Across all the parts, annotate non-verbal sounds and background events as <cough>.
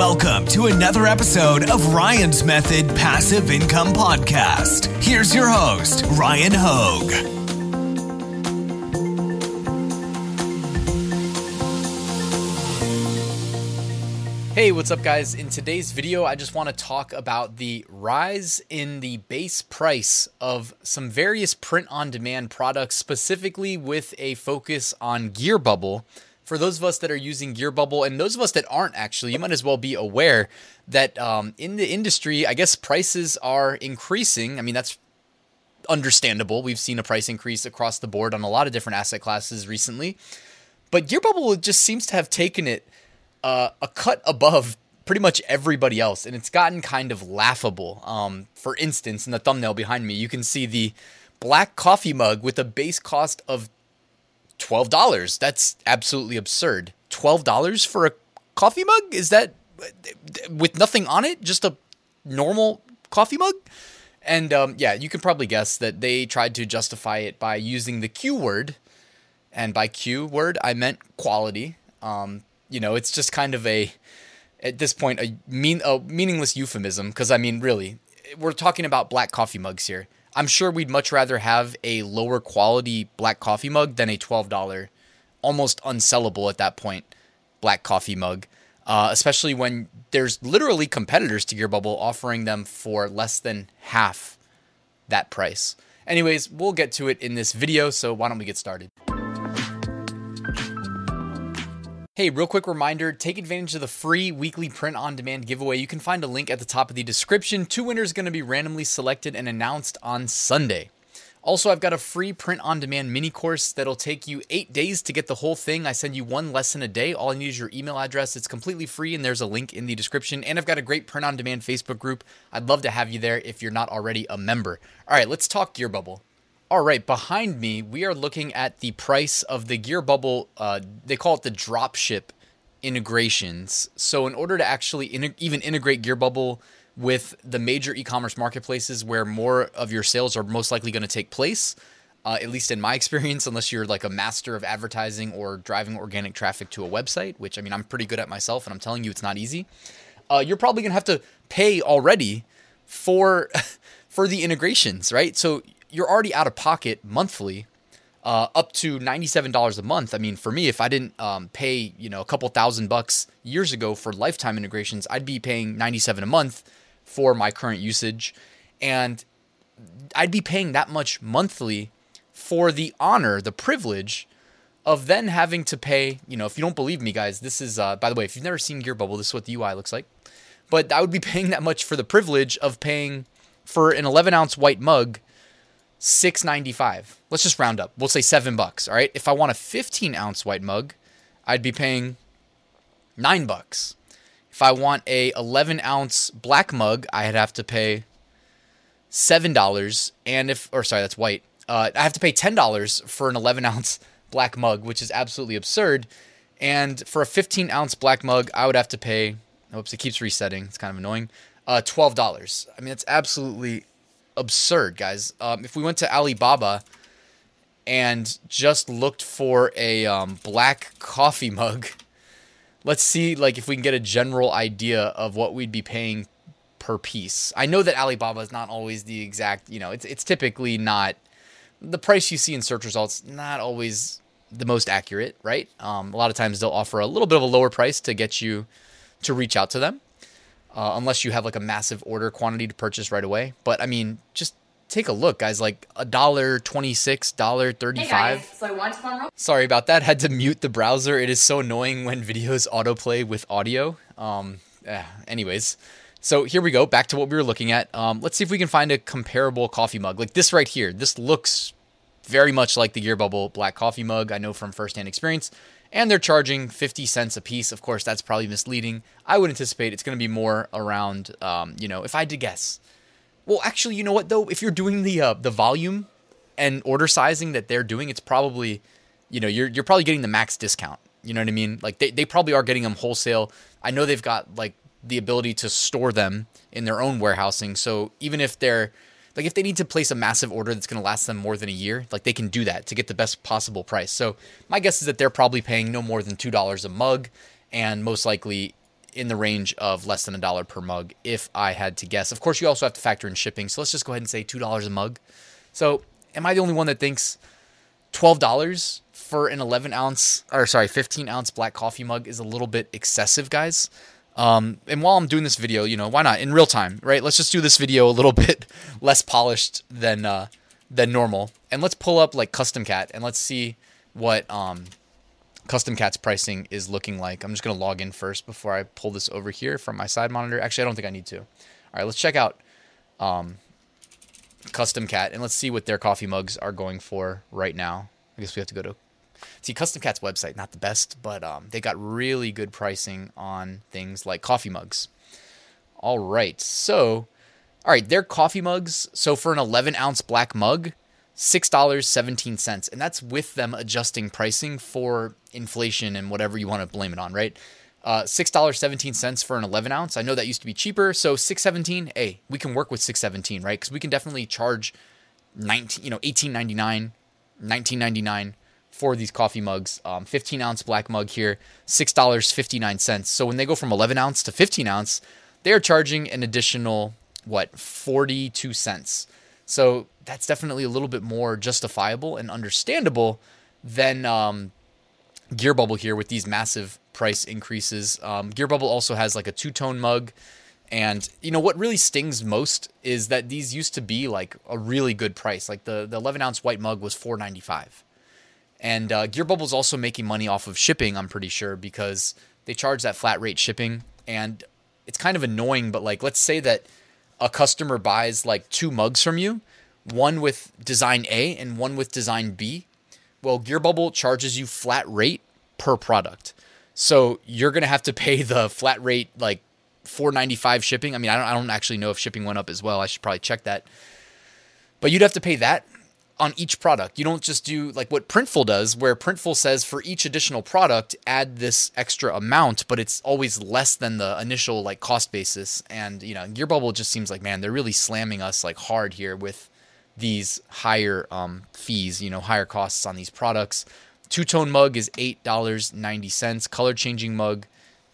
Welcome to another episode of Ryan's Method Passive Income Podcast. Here's your host, Ryan Hogue. Hey, what's up, guys? In today's video, I just want to talk about the rise in the base price of some various print on demand products, specifically with a focus on Gear Bubble. For those of us that are using Gear Bubble, and those of us that aren't actually, you might as well be aware that um, in the industry, I guess prices are increasing. I mean, that's understandable. We've seen a price increase across the board on a lot of different asset classes recently. But Gear Bubble just seems to have taken it uh, a cut above pretty much everybody else, and it's gotten kind of laughable. Um, for instance, in the thumbnail behind me, you can see the black coffee mug with a base cost of twelve dollars. That's absolutely absurd. Twelve dollars for a coffee mug? Is that with nothing on it? Just a normal coffee mug? And um, yeah, you can probably guess that they tried to justify it by using the Q word, and by Q word I meant quality. Um, you know, it's just kind of a at this point a mean a meaningless euphemism because I mean, really, we're talking about black coffee mugs here. I'm sure we'd much rather have a lower quality black coffee mug than a $12 almost unsellable at that point black coffee mug. Uh, especially when there's literally competitors to Gear Bubble offering them for less than half that price. Anyways, we'll get to it in this video, so why don't we get started? Hey, real quick reminder take advantage of the free weekly print on demand giveaway. You can find a link at the top of the description. Two winners are going to be randomly selected and announced on Sunday. Also, I've got a free print on demand mini course that'll take you eight days to get the whole thing. I send you one lesson a day. All I need is your email address. It's completely free, and there's a link in the description. And I've got a great print on demand Facebook group. I'd love to have you there if you're not already a member. All right, let's talk Gear Bubble. All right, behind me, we are looking at the price of the Gear Bubble. Uh, they call it the dropship integrations. So, in order to actually even integrate Gear Bubble with the major e-commerce marketplaces where more of your sales are most likely going to take place, uh, at least in my <laughs> experience, unless you're like a master of advertising or driving organic traffic to a website, which I mean I'm pretty good at myself, and I'm telling you it's not easy. Uh, you're probably going to have to pay already for <laughs> for the integrations, right? So you're already out of pocket monthly uh, up to $97 a month. I mean, for me, if I didn't um, pay, you know, a couple thousand bucks years ago for lifetime integrations, I'd be paying 97 a month for my current usage. And I'd be paying that much monthly for the honor, the privilege of then having to pay, you know, if you don't believe me, guys, this is, uh, by the way, if you've never seen Gear Bubble, this is what the UI looks like. But I would be <laughs> paying that much for the privilege of paying for an 11 ounce white mug six ninety five. Let's just round up. We'll say seven bucks. All right. If I want a fifteen ounce white mug, I'd be paying nine bucks. If I want a eleven ounce black mug, I'd have to pay seven dollars. And if, or sorry, that's white. Uh, I have to pay ten dollars for an eleven ounce <laughs> black mug, which is absolutely absurd. And for a fifteen ounce black mug, I would have to pay. Oops, it keeps resetting. It's kind of annoying. Uh, twelve dollars. I mean, it's absolutely absurd, guys. Um, if we went to Alibaba and just looked for a um, black coffee mug, <laughs> let's see like if we can get a general idea of what we'd be paying per piece. I know that Alibaba is not always the exact, you know, it's it's typically not the price you see in search results not always the most accurate, right? Um, a lot of times they'll offer a little bit of a lower price to get you to reach out to them uh, unless you have like a massive order quantity to purchase right away. But I mean, just take a look, guys. Like a dollar twenty six, dollar thirty five. Hey so one Sorry about that. <laughs> Had to mute the browser. It is so annoying when videos autoplay with audio. Um. Eh, anyways. So here we go, back to what we were looking at. Um, let's see if we can find a comparable coffee mug. Like this right here. This looks very much like the Gear Bubble black coffee mug. I know from firsthand experience and they're charging 50 cents a piece. Of course, that's probably misleading. I would anticipate it's going to be more around, um, you know, if I had to guess. Well, actually, you know what though? If you're doing the uh, the volume and order sizing that they're doing, it's probably, you know, you're you're probably getting the max discount. You know what I mean? Like they, they probably are getting them wholesale. I know they've got like the ability to store them in their own warehousing. So even if they're like if they need to place a massive order that's going to last them more than a year, like they can do that to get the best possible price. So my guess is that they're probably paying no more than two dollars a mug, and most likely in the range of less than a dollar per mug if I had to guess. Of course, you also have to factor in shipping. So let's just go ahead and say $2 a mug. So am I the only one that thinks $12 for an 11 ounce, or sorry, 15 ounce black coffee mug is a little bit excessive, guys? Um, and while I'm doing this video, you know, why not in real time, right? Let's just do this video a little <laughs> bit less polished than uh, than normal, and let's pull up like Custom Cat and let's see what um, Custom Cat's pricing is looking like. I'm just gonna log in first before I pull this over here from my side monitor. Actually, I don't think I need to. All right, let's check out um, Custom Cat and let's see what their coffee mugs are going for right now. I guess we have to go to see Custom Cat's website, not the best, but um, they got really good pricing on things like coffee mugs. All right, so all right, their coffee mugs. So for an 11 ounce black mug, $6.17. And that's with them adjusting pricing for inflation and whatever you want to blame it on, right? Uh, $6.17 for an 11 ounce. I know that used to be cheaper. So 617, hey, we can work with 617, right? Because we can definitely charge 19, you know, 18.99, 19.99 for these coffee mugs. Um, 15 ounce black mug here, $6.59. So when they go from 11 ounce to 15 ounce, they're charging an additional, what, 42 cents. So that's definitely a little bit more justifiable and understandable than um, Gear Bubble here with these massive price increases. Um, Gear Bubble also has like a two tone mug. And you know what really stings most is that these used to be like a really good price. Like the, the 11 ounce white mug was 4.95, and uh, Bubble's also making money off of shipping. I'm pretty sure because they charge that flat rate shipping, and it's kind of annoying. But like, let's say that a customer buys like two mugs from you, one with design A and one with design B. Well, Gear Bubble charges you flat rate per product. So you're gonna have to pay the flat rate like 4.95 shipping. I mean, I don't I don't actually know if shipping went up as well. I should probably check that. But you'd have to pay that on each product. You don't just do like what Printful does, where Printful says for each additional product, add this extra amount, but it's always less than the initial like cost basis. And you know, Gearbubble just seems like man, they're really slamming us like hard here with these higher um, fees, you know, higher costs on these products. Two tone mug is eight dollars ninety cents. Color changing mug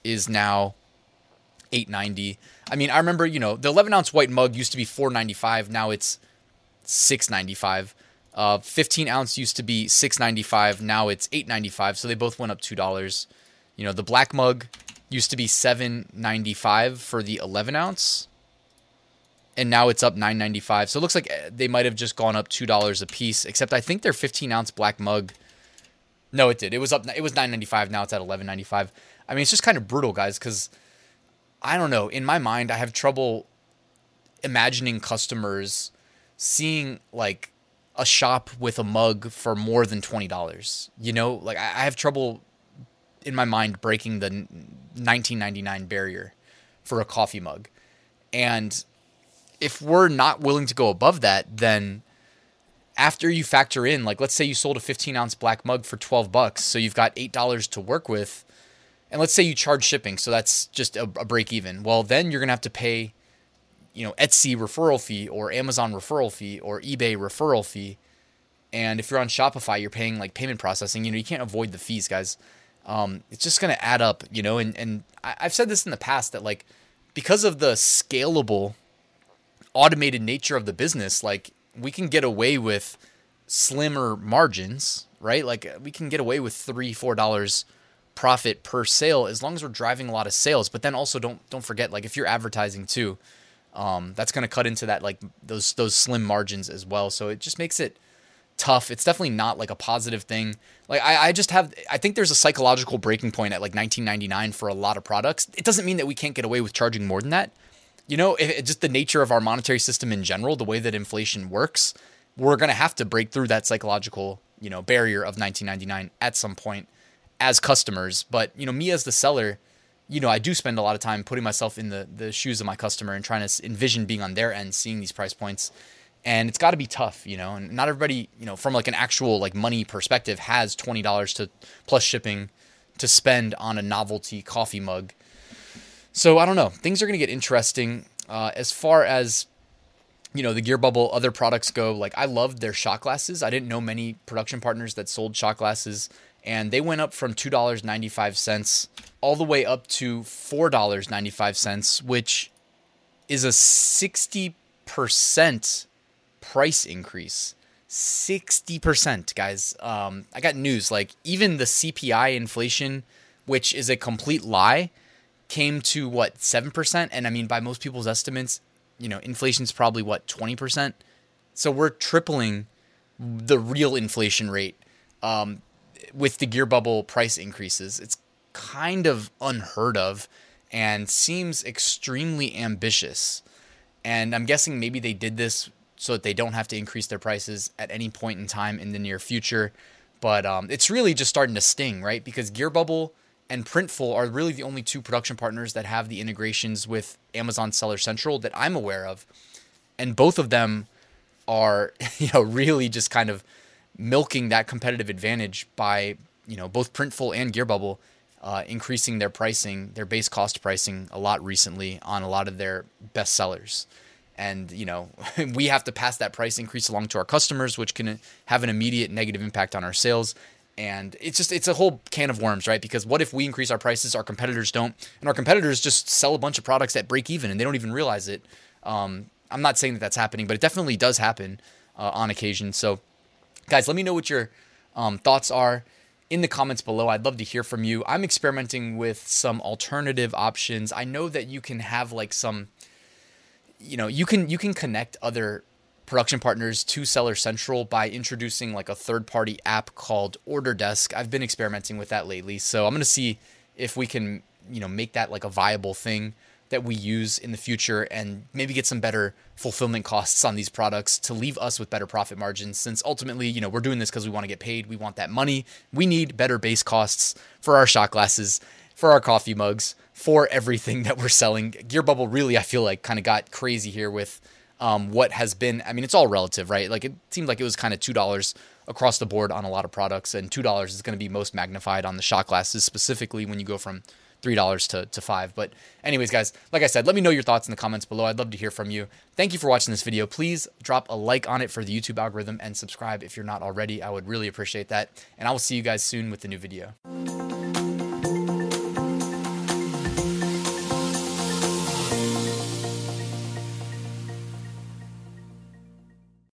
is now eight ninety. I mean, I remember you know the eleven ounce white mug used to be four ninety five. Now it's six ninety five. Uh, 15 ounce used to be 6.95. Now it's 8.95. So they both went up two dollars. You know, the black mug used to be 7.95 for the 11 ounce, and now it's up 9.95. So it looks like eh, they might have just gone up two dollars a piece. Except I think their 15 ounce black mug. No, it did. It was up. It was 9.95. Now it's at 11.95. I mean, it's just kind of brutal, guys, because I don't know. In my mind, I have trouble imagining customers seeing like a shop with a mug for more than twenty dollars. You know, like I, have trouble in my mind breaking the nineteen ninety nine barrier for a coffee mug, and if we're not willing to go above that, then after you factor in, like let's say you sold a fifteen ounce black mug for twelve bucks, so you've got eight dollars to work with, and let's say you charge shipping, so that's just a, a break even. Well, then you're gonna have to pay you know Etsy referral fee or Amazon referral fee or eBay referral fee. And if you're on Shopify, you're paying like payment processing. You know, you can't avoid the fees, guys. Um, it's just gonna add up, you know. And and I've said this in the past that like because of the scalable, automated nature of the business, like we can get away with slimmer margins, right? Like we can get away with three, four dollars profit per sale as long as we're driving a lot of sales. But then also don't don't forget, like if you're advertising too, um, that's going to cut into that like those those slim margins as well. So it just makes it tough. It's definitely not like a positive thing. Like I, I just have I think there's a psychological breaking point at like 1999 for a lot of products. It doesn't mean that we can't get away with charging more than that. You know, if, just the nature of our monetary system in general, the way that inflation works, we're going to have to break through that psychological, you know, barrier of 1999 at some point as customers. But, you know, me as the seller, you know, I do spend a lot of time putting myself in the the shoes of my customer and trying to envision being on their end, seeing these price points. And it's got to be tough, you know. And not everybody, you know, from like an actual like money perspective, has twenty dollars to plus shipping to spend on a novelty coffee mug. So I don't know. Things are going to get interesting uh, as far as you know the Gear Bubble other products go. Like I loved their shot glasses. I didn't know many production partners that sold shot glasses and they went up from $2.95 all the way up to $4.95, which is a 60% price increase. 60%, guys. Um, I got news. Like, even the CPI inflation, which is a complete lie, came to what, 7%? And I mean, by most people's estimates, you know, inflation's probably what, 20%? So we're tripling the real inflation rate um, with the gear bubble price increases. It's kind of unheard of and seems extremely ambitious. And I'm guessing maybe they did this so that they don't have to increase their prices at any point in time in the near future. But um, it's really just starting to sting, right? Because Gearbubble and Printful are really the only two production partners that have the integrations with Amazon Seller Central that I'm aware of. And both of them are, <laughs> you know, really just kind of milking that competitive advantage by, you know, both Printful and Gearbubble uh, increasing their pricing, their base cost pricing a lot recently on a lot of their best sellers. And, you know, <laughs> we have to pass that price increase along to our customers, which can have an immediate negative impact on our sales. And it's just, it's a whole can of worms, right? Because what if we increase our prices, our competitors don't, and our competitors just sell a bunch of products at break even and they don't even realize it? Um, I'm not saying that that's happening, but it definitely does happen uh, on occasion. So, guys, let me know what your um, thoughts are in the comments below. I'd love to hear from you. I'm experimenting with some alternative options. I know that you can have like some you know, you can you can connect other production partners to Seller Central by introducing like a third-party app called Order Desk. I've been experimenting with that lately. So I'm going to see if we can, you know, make that like a viable thing that we use in the future and maybe get some better fulfillment costs on these products to leave us with better profit margins since ultimately you know we're doing this because we want to get paid we want that money. We need better base costs for our shot glasses for our coffee mugs for everything that we're selling. Gear bubble really i feel like kind of got crazy here with um, what has been i mean it's all relative right? Like it seemed like it was kind of two dollars across the board on a lot of products and two dollars is going to be most magnified on the shot glasses specifically when you go from $3 to, to 5 But anyways, guys, like I said, let me know your thoughts in the comments below. I'd love to hear from you. Thank you for watching this video. Please drop a like on it for the YouTube algorithm and subscribe if you're not already. I would really appreciate that. And I will see you guys soon with the new video.